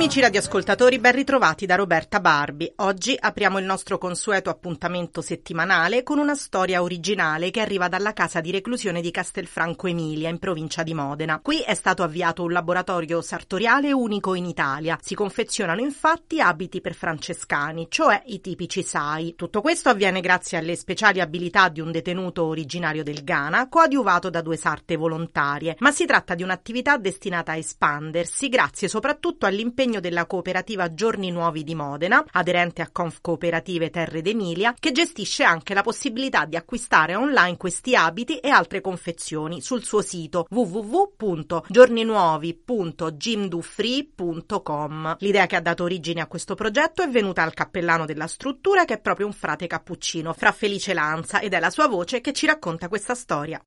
Amici radioascoltatori, ben ritrovati da Roberta Barbi. Oggi apriamo il nostro consueto appuntamento settimanale con una storia originale che arriva dalla casa di reclusione di Castelfranco Emilia, in provincia di Modena. Qui è stato avviato un laboratorio sartoriale unico in Italia. Si confezionano infatti abiti per francescani, cioè i tipici SAI. Tutto questo avviene grazie alle speciali abilità di un detenuto originario del Ghana, coadiuvato da due sarte volontarie. Ma si tratta di un'attività destinata a espandersi grazie soprattutto all'impegno sostegno della cooperativa Giorni Nuovi di Modena, aderente a Conf Cooperative Terre d'Emilia, che gestisce anche la possibilità di acquistare online questi abiti e altre confezioni sul suo sito www.giorninuovi.gymdofree.com. L'idea che ha dato origine a questo progetto è venuta al cappellano della struttura che è proprio un frate cappuccino, Fra Felice Lanza, ed è la sua voce che ci racconta questa storia.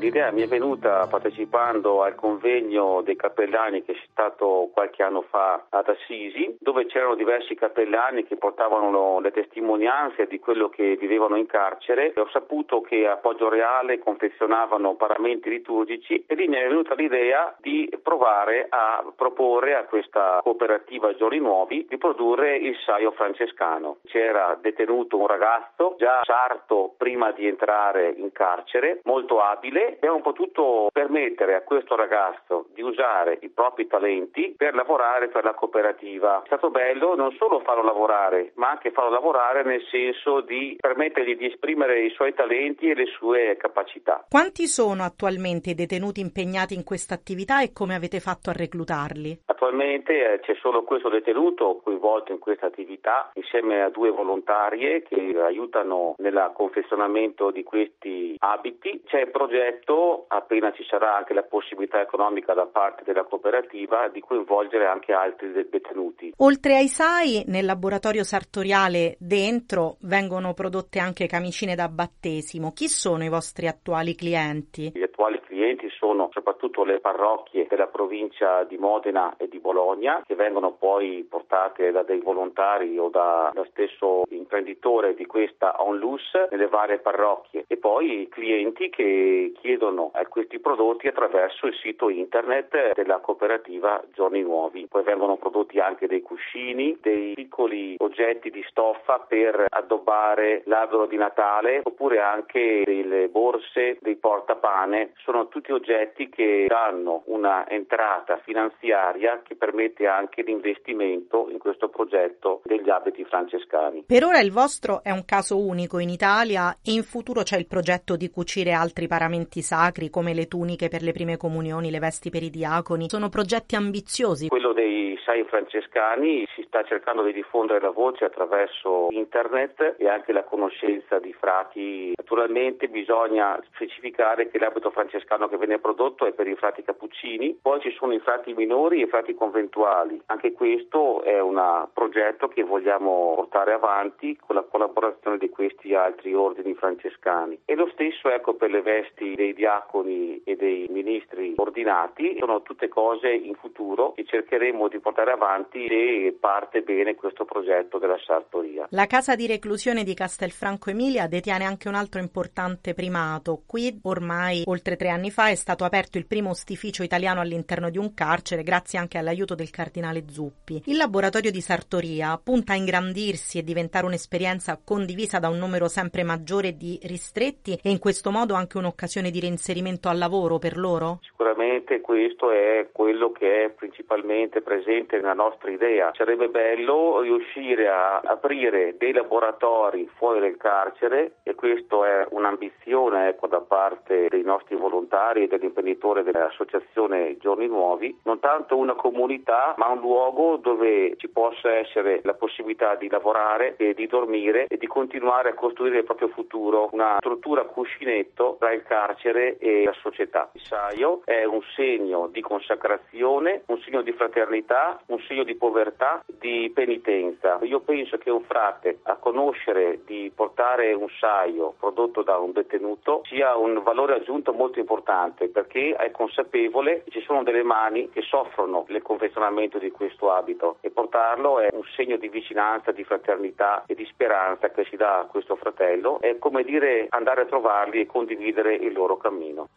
L'idea mi è venuta partecipando al convegno dei cappellani che è stato qualche anno fa ad Assisi, dove c'erano diversi cappellani che portavano le testimonianze di quello che vivevano in carcere. Ho saputo che a Poggio Reale confezionavano paramenti liturgici e lì mi è venuta l'idea di provare a proporre a questa cooperativa Giorni Nuovi di produrre il saio francescano. C'era detenuto un ragazzo già sarto prima di entrare in carcere, molto abile abbiamo potuto permettere a questo ragazzo di usare i propri talenti per lavorare per la cooperativa. È stato bello non solo farlo lavorare, ma anche farlo lavorare nel senso di permettergli di esprimere i suoi talenti e le sue capacità. Quanti sono attualmente i detenuti impegnati in questa attività e come avete fatto a reclutarli? Attualmente eh, c'è solo questo detenuto coinvolto in questa attività insieme a due volontarie che aiutano nel confezionamento di questi abiti. C'è il progetto progetto, appena ci sarà anche la possibilità economica da parte della cooperativa, di coinvolgere anche altri detenuti. Oltre ai SAI, nel laboratorio sartoriale dentro vengono prodotte anche camicine da battesimo. Chi sono i vostri attuali clienti? Gli attuali clienti sono soprattutto le parrocchie della provincia di Modena e di Bologna, che vengono poi portate da dei volontari o da, da stesso imprenditore di questa onlus nelle varie parrocchie e poi clienti che chiedono a questi prodotti attraverso il sito internet della cooperativa Giorni Nuovi. Poi vengono prodotti anche dei cuscini, dei piccoli oggetti di stoffa per addobbare l'albero di Natale oppure anche delle borse, dei portapane. Sono tutti oggetti che danno una entrata finanziaria che permette anche l'investimento in questo progetto degli abiti francescani. Per ora il vostro è un caso unico in Italia e in futuro c'è il progetto di cucire altri paramenti sacri come le tuniche per le prime comunioni, le vesti per i diaconi. Sono progetti ambiziosi. Quello dei sai francescani si sta cercando di diffondere la voce attraverso internet e anche la conoscenza di frati. Naturalmente bisogna specificare che l'abito francescano che viene prodotto è per i frati cappuccini, poi ci sono i frati minori e i frati conventuali. Anche questo è un progetto che vogliamo portare avanti con la collaborazione di questi altri ordini francescani. E lo stesso ecco per le vesti dei diaconi e dei ministri ordinati, sono tutte cose in futuro che cercheremo di portare avanti se parte bene questo progetto della sartoria. La casa di reclusione di Castelfranco Emilia detiene anche un altro importante primato. Qui ormai oltre tre anni fa è stato aperto il primo ostificio italiano all'interno di un carcere grazie anche all'aiuto del cardinale Zuppi. Il laboratorio di sartoria punta a ingrandirsi e diventare un'esperienza condivisa da un numero sempre maggiore di ristretti e in questo modo anche un'occasione di reinserimento al lavoro per loro? Sicuramente questo è quello che è principalmente presente nella nostra idea. Sarebbe bello riuscire a aprire dei laboratori fuori del carcere e questo è un'ambizione ecco, da parte dei nostri volontari e dell'imprenditore dell'associazione Giorni Nuovi, non tanto una comunità ma un luogo dove ci possa essere la possibilità di lavorare e di dormire e di continuare a costruire il proprio futuro, una struttura cuscinetto tra il carcere e la società. Il saio è un segno di consacrazione, un segno di fraternità, un segno di povertà, di penitenza. Io penso che un frate a conoscere di portare un saio prodotto da un detenuto sia un valore aggiunto molto importante perché è consapevole che ci sono delle mani che soffrono il confezionamento di questo abito e portarlo è un segno di vicinanza, di fraternità e di speranza che si dà a questo fratello. È come dire andare a trovarli e condividere il loro cammino.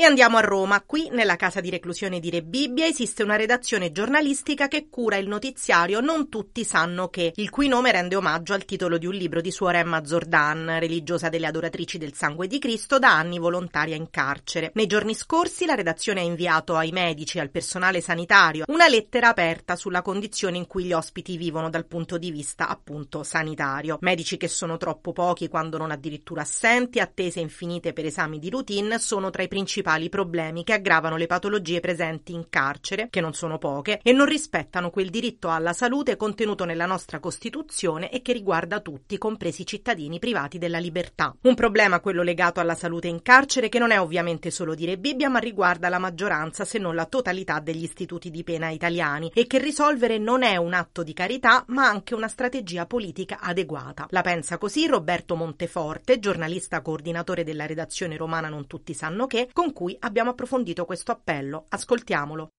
E andiamo a Roma. Qui, nella casa di reclusione di Re Bibbia, esiste una redazione giornalistica che cura il notiziario Non tutti sanno che, il cui nome rende omaggio al titolo di un libro di suora Emma Zordan, religiosa delle adoratrici del sangue di Cristo, da anni volontaria in carcere. Nei giorni scorsi la redazione ha inviato ai medici e al personale sanitario una lettera aperta sulla condizione in cui gli ospiti vivono dal punto di vista appunto sanitario. Medici che sono troppo pochi quando non addirittura assenti, attese infinite per esami di routine, sono tra i principali principali problemi che aggravano le patologie presenti in carcere, che non sono poche, e non rispettano quel diritto alla salute contenuto nella nostra Costituzione e che riguarda tutti, compresi i cittadini privati della libertà. Un problema quello legato alla salute in carcere che non è ovviamente solo dire Bibbia, ma riguarda la maggioranza, se non la totalità degli istituti di pena italiani e che risolvere non è un atto di carità, ma anche una strategia politica adeguata. La pensa così Roberto Monteforte, giornalista coordinatore della redazione romana Non tutti sanno che, con cui abbiamo approfondito questo appello. Ascoltiamolo.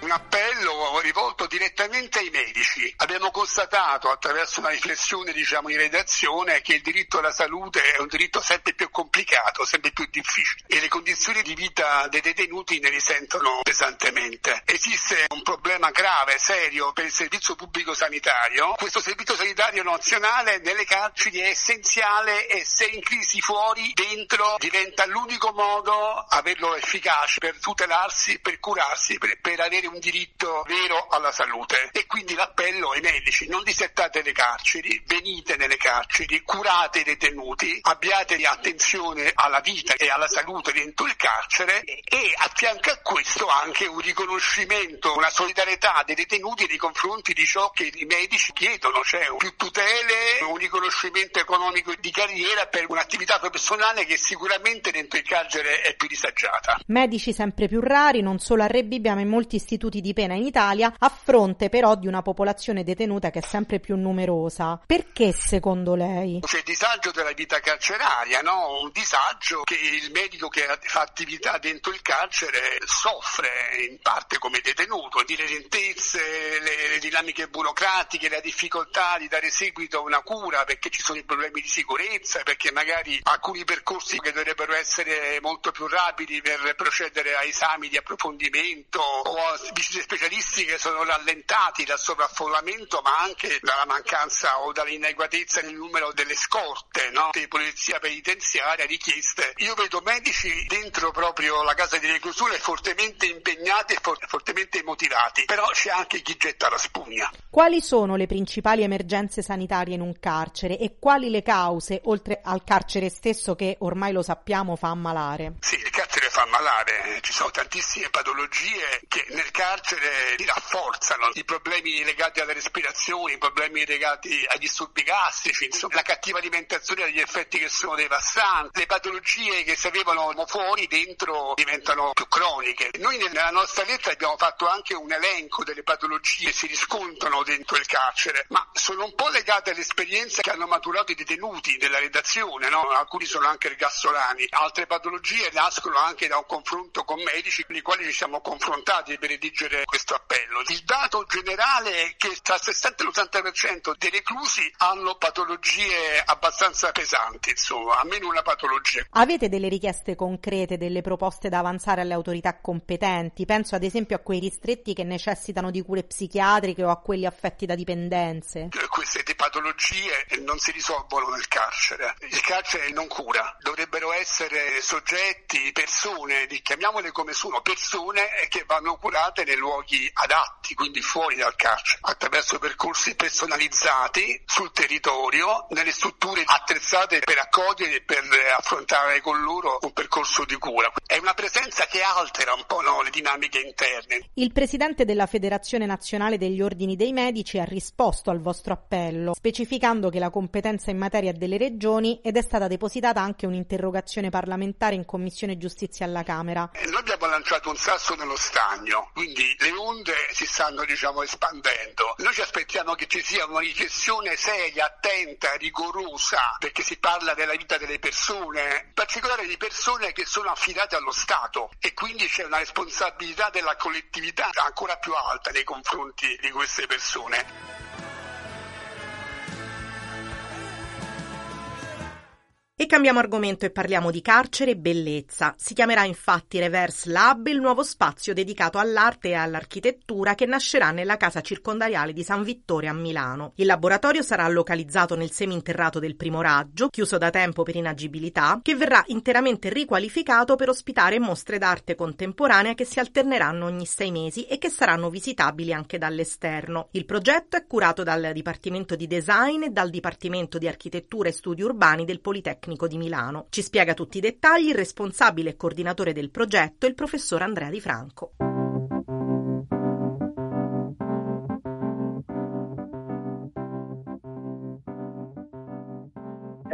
un appello rivolto direttamente ai medici. Abbiamo constatato attraverso una riflessione diciamo, in redazione che il diritto alla salute è un diritto sempre più complicato, sempre più difficile e le condizioni di vita dei detenuti ne risentono pesantemente. Esiste un problema grave, serio per il servizio pubblico sanitario. Questo servizio sanitario nazionale nelle carceri è essenziale e se in crisi fuori, dentro diventa l'unico modo averlo efficace per tutelarsi, per curarsi, per, per avere un un diritto vero alla salute. E quindi l'appello ai medici non disertate le carceri, venite nelle carceri, curate i detenuti, abbiate attenzione alla vita e alla salute dentro il carcere e a fianco a questo anche un riconoscimento, una solidarietà dei detenuti nei confronti di ciò che i medici chiedono, cioè più tutele, un riconoscimento economico di carriera per un'attività professionale che sicuramente dentro il carcere è più disagiata. Medici sempre più rari, non solo a Re Bibbia ma in molti istituti istituti di pena in Italia, a fronte però di una popolazione detenuta che è sempre più numerosa. Perché secondo lei? C'è il disagio della vita carceraria, no? un disagio che il medico che fa attività dentro il carcere soffre in parte come detenuto, di lentezze, le, le dinamiche burocratiche, la difficoltà di dare seguito a una cura perché ci sono i problemi di sicurezza, perché magari alcuni percorsi che dovrebbero essere molto più rapidi per procedere a esami di approfondimento o a visite specialistiche sono rallentati dal sovraffollamento ma anche dalla mancanza o dall'inadeguatezza nel numero delle scorte no? di polizia penitenziaria richieste. Io vedo medici dentro proprio la casa di reclusione fortemente impegnati e for- fortemente motivati, però c'è anche chi getta la spugna. Quali sono le principali emergenze sanitarie in un carcere e quali le cause, oltre al carcere stesso che ormai lo sappiamo fa ammalare? Sì, il carcere fa ammalare, ci sono tantissime patologie che nel carcere rafforzano i problemi legati alle respirazioni, i problemi legati ai disturbi gastrici, insomma, la cattiva alimentazione ha degli effetti che sono devastanti, le patologie che si avevano fuori dentro diventano più croniche. Noi nella nostra lettera abbiamo fatto anche un elenco delle patologie che si riscontrano dentro il carcere, ma sono un po' legate all'esperienza che hanno maturato i detenuti della redazione, no? alcuni sono anche ergassolani, altre patologie nascono anche da da un confronto con medici con i quali ci siamo confrontati per redigere questo appello. Il dato generale è che tra il 60 e l'80% dei reclusi hanno patologie abbastanza pesanti, insomma, almeno una patologia. Avete delle richieste concrete, delle proposte da avanzare alle autorità competenti? Penso ad esempio a quei ristretti che necessitano di cure psichiatriche o a quelli affetti da dipendenze. Queste patologie non si risolvono nel carcere. Il carcere non cura. Dovrebbero essere soggetti, persone, chiamiamole come sono, persone che vanno curate nei luoghi adatti, quindi fuori dal carcere, attraverso percorsi personalizzati sul territorio, nelle strutture attrezzate per accogliere e per affrontare con loro un percorso di cura. È una presenza che altera un po' no, le dinamiche interne. Il presidente della Federazione Nazionale degli Ordini dei Medici ha risposto al vostro appello, specificando che la competenza in materia delle regioni ed è stata depositata anche un'interrogazione parlamentare in Commissione Giustizia alla Camera. Eh, noi abbiamo lanciato un sasso nello stagno, quindi le onde si stanno diciamo espandendo. Noi ci aspettiamo che ci sia una riflessione seria, attenta, rigorosa, perché si parla della vita delle persone, in particolare di persone che sono affidate allo Stato e quindi c'è una responsabilità della collettività ancora più alta nei confronti di queste persone. E cambiamo argomento e parliamo di carcere e bellezza. Si chiamerà infatti Reverse Lab, il nuovo spazio dedicato all'arte e all'architettura che nascerà nella casa circondariale di San Vittore a Milano. Il laboratorio sarà localizzato nel seminterrato del primo raggio, chiuso da tempo per inagibilità, che verrà interamente riqualificato per ospitare mostre d'arte contemporanea che si alterneranno ogni sei mesi e che saranno visitabili anche dall'esterno. Il progetto è curato dal Dipartimento di Design e dal Dipartimento di Architettura e Studi Urbani del Politecnico Politecnico di Milano. Ci spiega tutti i dettagli il responsabile e coordinatore del progetto, il professor Andrea Di Franco.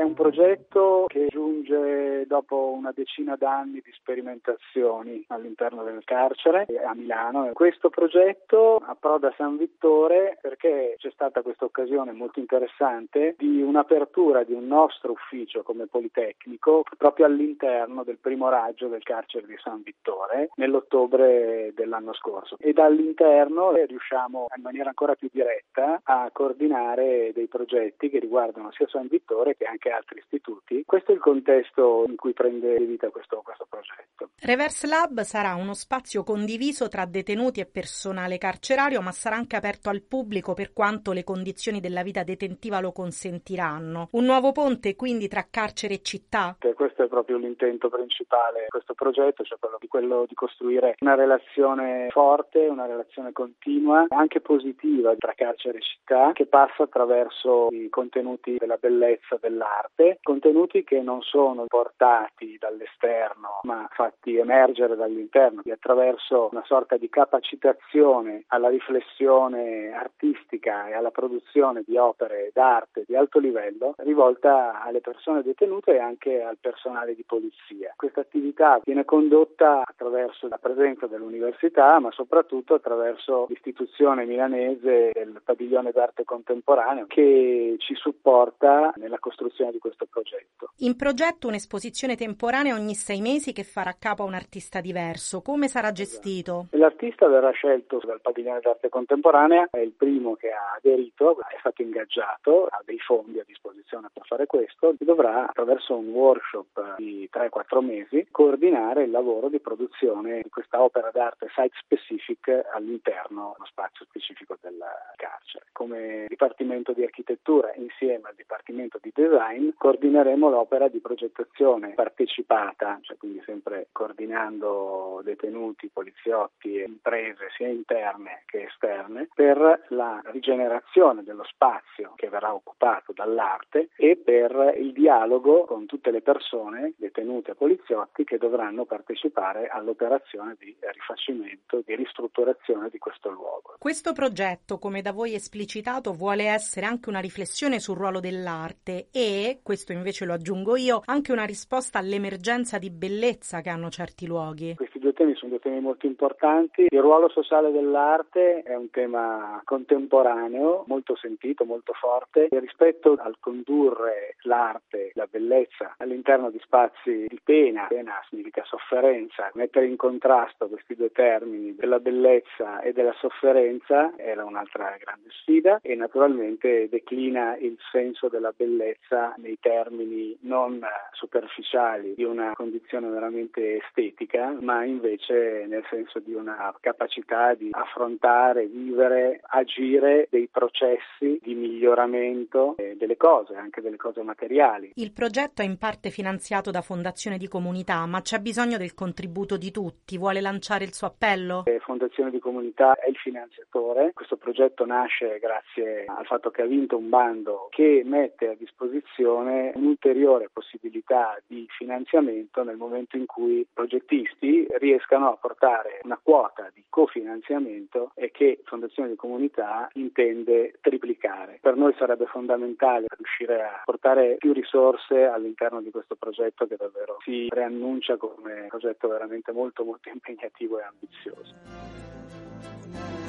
È un progetto che giunge dopo una decina d'anni di sperimentazioni all'interno del carcere a Milano. Questo progetto approda a San Vittore perché c'è stata questa occasione molto interessante di un'apertura di un nostro ufficio come Politecnico proprio all'interno del primo raggio del carcere di San Vittore nell'ottobre dell'anno scorso e dall'interno riusciamo in maniera ancora più diretta a coordinare dei progetti che riguardano sia San Vittore che anche altri istituti. Questo è il contesto in cui prende vita questo, questo progetto. Reverse Lab sarà uno spazio condiviso tra detenuti e personale carcerario, ma sarà anche aperto al pubblico per quanto le condizioni della vita detentiva lo consentiranno. Un nuovo ponte quindi tra carcere e città? Questo è proprio l'intento principale di questo progetto, cioè quello di, quello di costruire una relazione forte, una relazione continua, anche positiva tra carcere e città, che passa attraverso i contenuti della bellezza dell'arte parte, contenuti che non sono portati dall'esterno ma fatti emergere dall'interno attraverso una sorta di capacitazione alla riflessione artistica e alla produzione di opere d'arte di alto livello rivolta alle persone detenute e anche al personale di polizia. Questa attività viene condotta attraverso la presenza dell'università ma soprattutto attraverso l'istituzione milanese del padiglione d'arte contemporaneo che ci supporta nella costruzione di questo progetto. In progetto un'esposizione temporanea ogni sei mesi che farà capo a un artista diverso. Come sarà esatto. gestito? L'artista verrà scelto dal Padiglione d'arte contemporanea, è il primo che ha aderito, è stato ingaggiato, ha dei fondi a disposizione per fare questo e dovrà attraverso un workshop di 3-4 mesi coordinare il lavoro di produzione di questa opera d'arte site specific all'interno dello spazio specifico del carcere. Come Dipartimento di Architettura insieme al Dipartimento di Design design, coordineremo l'opera di progettazione partecipata, cioè quindi sempre coordinando detenuti, poliziotti e imprese sia interne che esterne per la rigenerazione dello spazio che verrà occupato dall'arte e per il dialogo con tutte le persone detenute e poliziotti che dovranno partecipare all'operazione di rifacimento, di ristrutturazione di questo luogo. Questo progetto, come da voi esplicitato, vuole essere anche una riflessione sul ruolo dell'arte e questo invece lo aggiungo io, anche una risposta all'emergenza di bellezza che hanno certi luoghi. Questi due temi sono due temi molto importanti. Il ruolo sociale dell'arte è un tema contemporaneo, molto sentito, molto forte e rispetto al condurre l'arte, la bellezza all'interno di spazi di pena, pena significa sofferenza, mettere in contrasto questi due termini della bellezza e della sofferenza era un'altra grande sfida e naturalmente declina il senso della bellezza nei termini non superficiali di una condizione veramente estetica, ma invece nel senso di una capacità di affrontare, vivere, agire dei processi di miglioramento delle cose, anche delle cose materiali. Il progetto è in parte finanziato da Fondazione di Comunità, ma c'è bisogno del contributo di tutti. Vuole lanciare il suo appello? Eh, Fondazione di Comunità è il finanziatore. Questo progetto nasce grazie al fatto che ha vinto un bando che mette a disposizione un'ulteriore possibilità di finanziamento nel momento in cui i progettisti riescano a portare una quota di cofinanziamento e che Fondazione di Comunità intende triplicare. Per noi sarebbe fondamentale riuscire a portare più risorse all'interno di questo progetto che davvero si preannuncia come un progetto veramente molto molto impegnativo e ambizioso.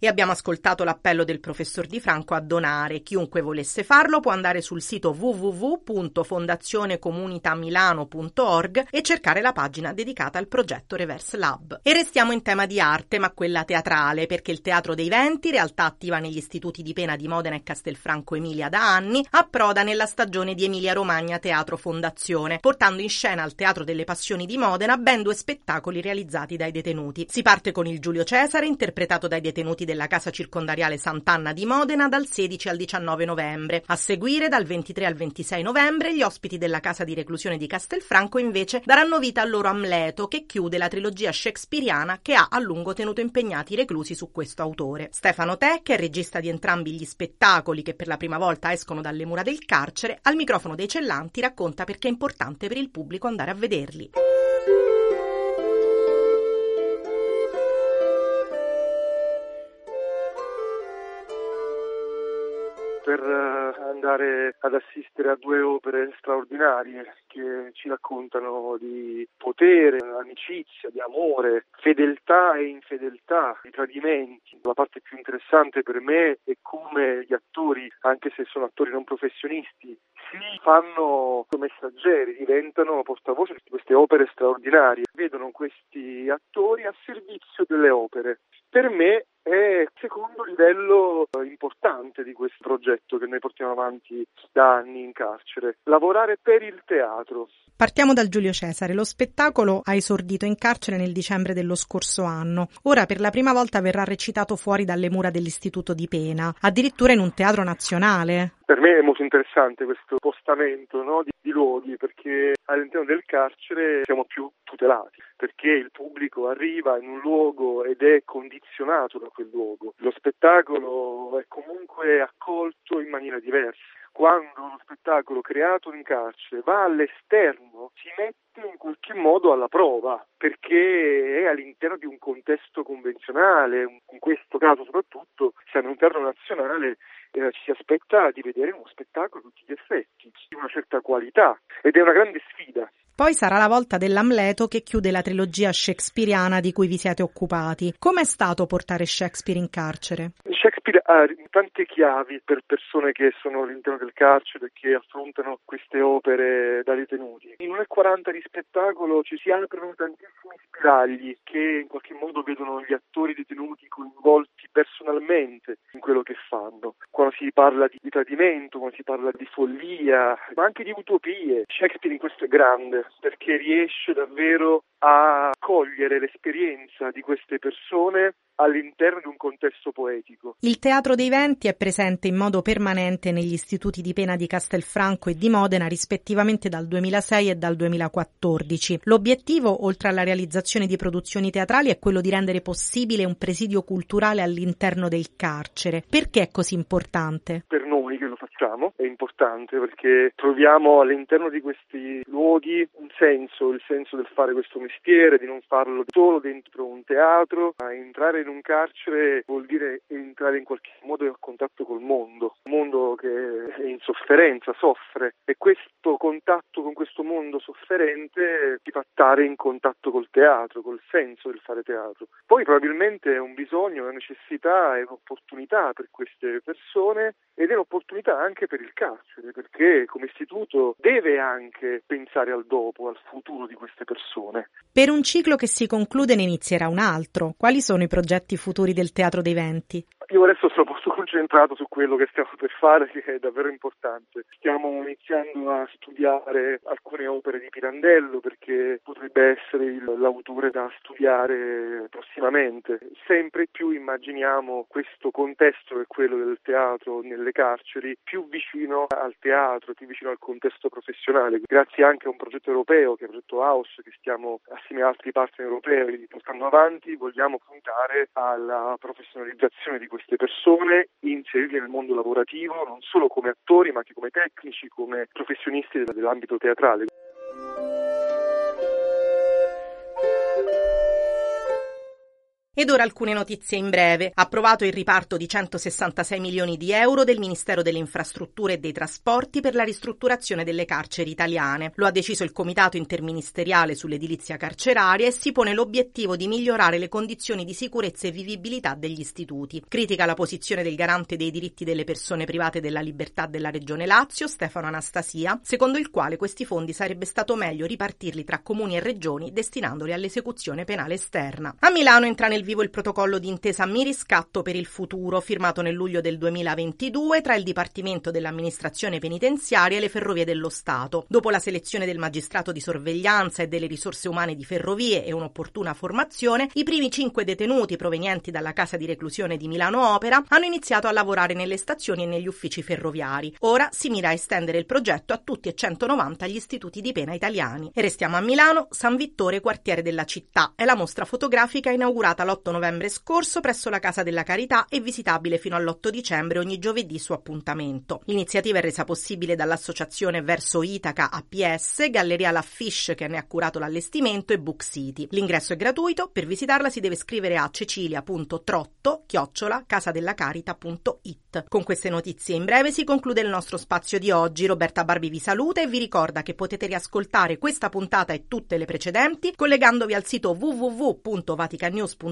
E abbiamo ascoltato l'appello del professor Di Franco a donare. Chiunque volesse farlo può andare sul sito www.fondazionecomunitamilano.org e cercare la pagina dedicata al progetto Reverse Lab. E restiamo in tema di arte, ma quella teatrale, perché il Teatro dei Venti, realtà attiva negli istituti di pena di Modena e Castelfranco Emilia da anni, approda nella stagione di Emilia Romagna Teatro Fondazione, portando in scena al Teatro delle Passioni di Modena ben due spettacoli realizzati dai detenuti. Si parte con il Giulio Cesare, interpretato dai detenuti della Casa Circondariale Sant'Anna di Modena dal 16 al 19 novembre. A seguire, dal 23 al 26 novembre, gli ospiti della Casa di Reclusione di Castelfranco invece daranno vita al loro Amleto, che chiude la trilogia shakespeariana che ha a lungo tenuto impegnati i reclusi su questo autore. Stefano Tech è regista di entrambi gli spettacoli che per la prima volta escono dalle mura del carcere, al microfono dei Cellanti racconta perché è importante per il pubblico andare a vederli. Per eh, andare ad assistere a due opere straordinarie che ci raccontano di potere, amicizia, di amore, fedeltà e infedeltà, di tradimenti. La parte più interessante per me è come gli attori, anche se sono attori non professionisti, si fanno messaggeri, diventano portavoce di queste opere straordinarie, vedono questi attori a servizio delle opere. Per me è il secondo livello importante di questo progetto che noi portiamo avanti da anni in carcere, lavorare per il teatro. Partiamo dal Giulio Cesare. Lo spettacolo ha esordito in carcere nel dicembre dello scorso anno. Ora per la prima volta verrà recitato fuori dalle mura dell'istituto di pena, addirittura in un teatro nazionale. Per me è molto interessante questo spostamento no, di, di luoghi perché all'interno del carcere siamo più tutelati, perché il pubblico arriva in un luogo ed è condizionato da quel luogo. Lo spettacolo è comunque accolto in maniera diversa quando lo spettacolo creato in carcere va all'esterno si mette in qualche modo alla prova perché è all'interno di un contesto convenzionale, in questo caso soprattutto siamo teatro nazionale eh, ci si aspetta di vedere uno spettacolo a tutti gli effetti, di una certa qualità ed è una grande sfida. Poi sarà la volta dell'Amleto che chiude la trilogia shakespeariana di cui vi siete occupati. Com'è stato portare Shakespeare in carcere? Shakespeare ha tante chiavi per persone che sono all'interno del carcere e che affrontano queste opere da detenuti. In 1,40 di spettacolo ci si aprono tantissimi spiragli che in qualche modo vedono gli attori detenuti coinvolti personalmente in quello che fanno. Quando si parla di, di tradimento, quando si parla di follia, ma anche di utopie, Shakespeare in questo è grande perché riesce davvero a cogliere l'esperienza di queste persone all'interno di un contesto poetico. Il Teatro dei Venti è presente in modo permanente negli istituti di pena di Castelfranco e di Modena rispettivamente dal 2006 e dal 2014. L'obiettivo, oltre alla realizzazione di produzioni teatrali, è quello di rendere possibile un presidio culturale all'interno del carcere. Perché è così importante? Per noi che lo facciamo, è importante perché troviamo all'interno di questi luoghi un senso, il senso del fare questo mestiere, di non farlo solo dentro un teatro, ma entrare in un carcere vuol dire entrare in qualche modo in contatto col mondo, un mondo che è in sofferenza, soffre e questo contatto con questo mondo sofferente ti fa stare in contatto col teatro, col senso del fare teatro. Poi probabilmente è un bisogno, una necessità, è un'opportunità per queste persone ed è un'opportunità anche per il carcere, perché come istituto deve anche pensare al dopo, al futuro di queste persone. Per un ciclo che si conclude ne inizierà un altro. Quali sono i progetti futuri del Teatro dei Venti? Io adesso sono molto concentrato su quello che stiamo per fare, che è davvero importante. Stiamo iniziando a studiare alcune opere di Pirandello perché potrebbe essere il, l'autore da studiare prossimamente. Sempre più immaginiamo questo contesto che è quello del teatro nelle carceri più vicino al teatro, più vicino al contesto professionale. Grazie anche a un progetto europeo, che è il progetto House, che stiamo assieme ad altri partner europei portando avanti, vogliamo puntare alla professionalizzazione di queste persone, inserirle nel mondo lavorativo non solo come attori ma anche come tecnici, come professionisti dell'ambito teatrale. Ed ora alcune notizie in breve. Approvato il riparto di 166 milioni di euro del Ministero delle Infrastrutture e dei Trasporti per la ristrutturazione delle carceri italiane. Lo ha deciso il Comitato interministeriale sull'edilizia carceraria e si pone l'obiettivo di migliorare le condizioni di sicurezza e vivibilità degli istituti. Critica la posizione del garante dei diritti delle persone private della libertà della Regione Lazio, Stefano Anastasia, secondo il quale questi fondi sarebbe stato meglio ripartirli tra comuni e regioni destinandoli all'esecuzione penale esterna. A Milano entra nel vivo il protocollo d'intesa Mi Riscatto per il futuro, firmato nel luglio del 2022 tra il Dipartimento dell'Amministrazione Penitenziaria e le Ferrovie dello Stato. Dopo la selezione del magistrato di sorveglianza e delle risorse umane di ferrovie e un'opportuna formazione, i primi cinque detenuti provenienti dalla casa di reclusione di Milano Opera hanno iniziato a lavorare nelle stazioni e negli uffici ferroviari. Ora si mira a estendere il progetto a tutti e 190 gli istituti di pena italiani. E restiamo a Milano, San Vittore, quartiere della città. È la mostra fotografica inaugurata l'8 l'8 novembre scorso presso la Casa della Carità e visitabile fino all'8 dicembre ogni giovedì su appuntamento. L'iniziativa è resa possibile dall'associazione Verso Itaca APS, Galleria La Fish che ne ha curato l'allestimento e Book City. L'ingresso è gratuito, per visitarla si deve scrivere a cecilia.trotto chiocciola casadellacarita.it. Con queste notizie in breve si conclude il nostro spazio di oggi. Roberta Barbi vi saluta e vi ricorda che potete riascoltare questa puntata e tutte le precedenti collegandovi al sito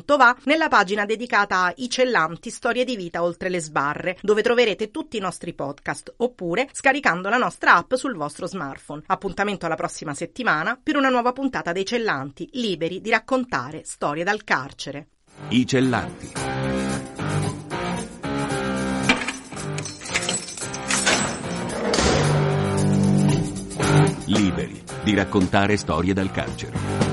www.vaticanews.com va nella pagina dedicata a I Cellanti, storie di vita oltre le sbarre, dove troverete tutti i nostri podcast, oppure scaricando la nostra app sul vostro smartphone. Appuntamento alla prossima settimana per una nuova puntata dei Cellanti, liberi di raccontare storie dal carcere. I Cellanti. Liberi di raccontare storie dal carcere.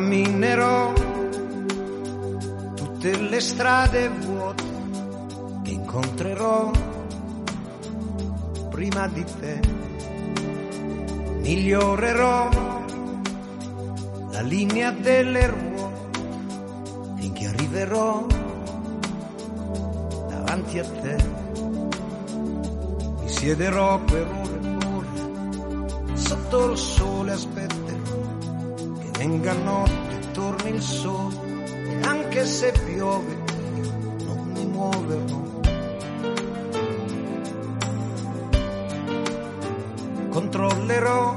Camminerò tutte le strade vuote che incontrerò prima di te. Migliorerò la linea delle ruote finché arriverò davanti a te. Mi siederò per ore e ore sotto il sole aspetterò che venga notte torni il sole e anche se piove io non mi muoverò. Controllerò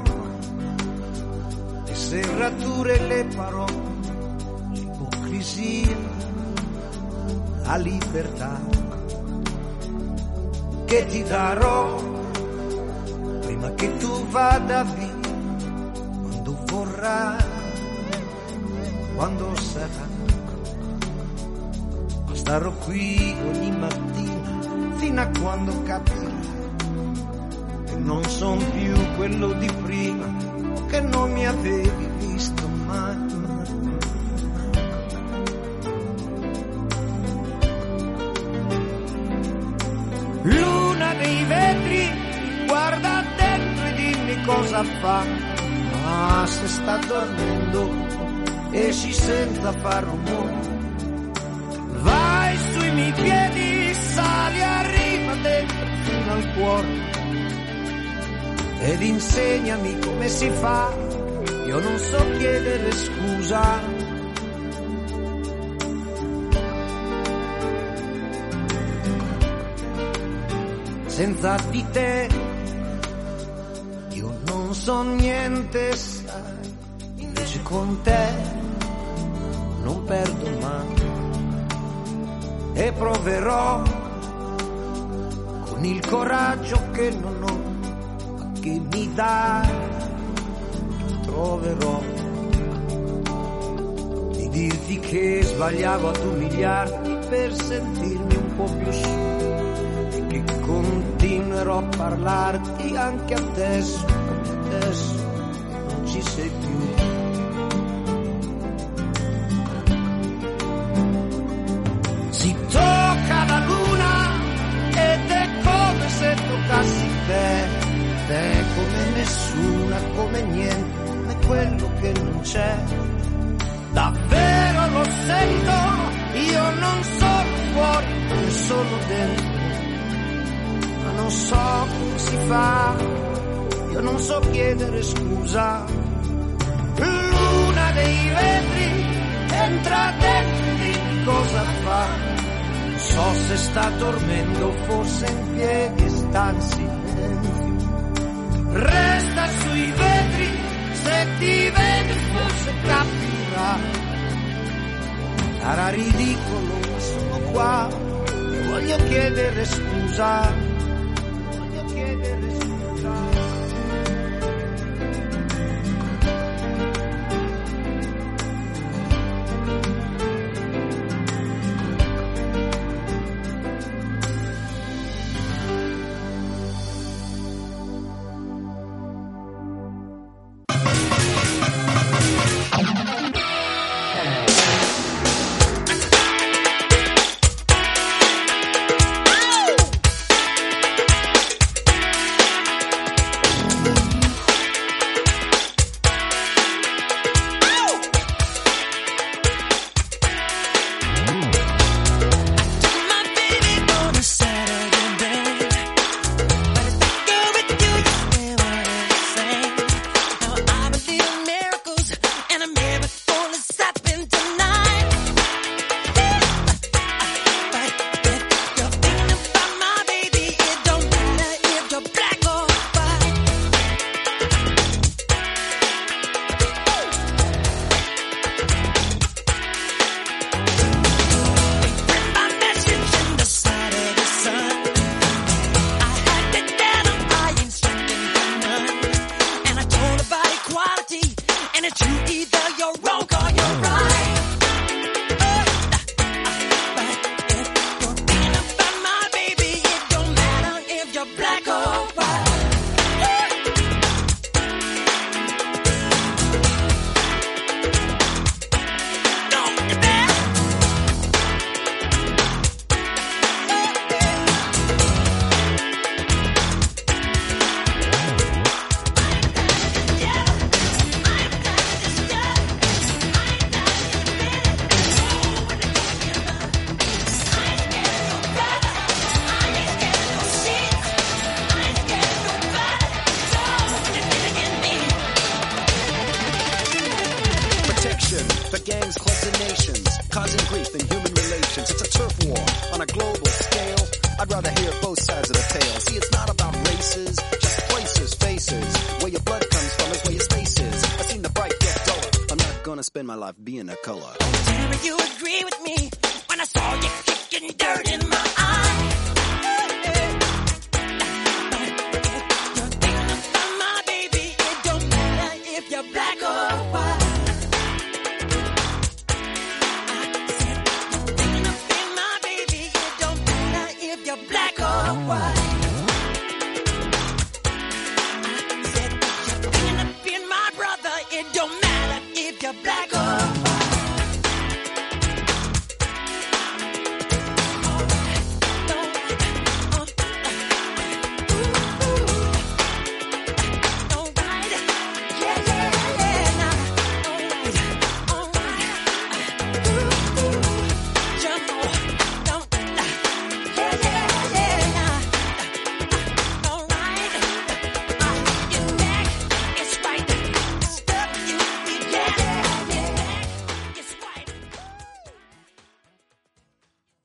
le serrature le parole l'ipocrisia la libertà che ti darò prima che tu vada via, Ma starò qui ogni mattina fino a quando capirai che non son più quello di prima, che non mi avevi visto mai. Luna dei vetri, guarda dentro e dimmi cosa fa. Ma se sta dormendo, esci senza far rumore. Miei piedi, sali, arriva dentro fino al cuore. Ed insegnami come si fa, io non so chiedere scusa. senza di te io non so niente, sai, invece con te non perdo e proverò con il coraggio che non ho, ma che mi dai, troverò di dirti che sbagliavo ad umiliarti per sentirmi un po' più su e che continuerò a parlarti anche adesso, come adesso non ci sei più. Te, te come nessuna, come niente, come quello che non c'è. Davvero lo sento, io non sono fuori, sono dentro ma non so come si fa, io non so chiedere scusa. Luna dei vetri, entra dentro dimmi cosa fa. So se sta dormendo, forse in piedi sta in silenzio. Resta sui vetri, se ti vede forse capirà. Sarà ridicolo, ma sono qua voglio chiedere scusa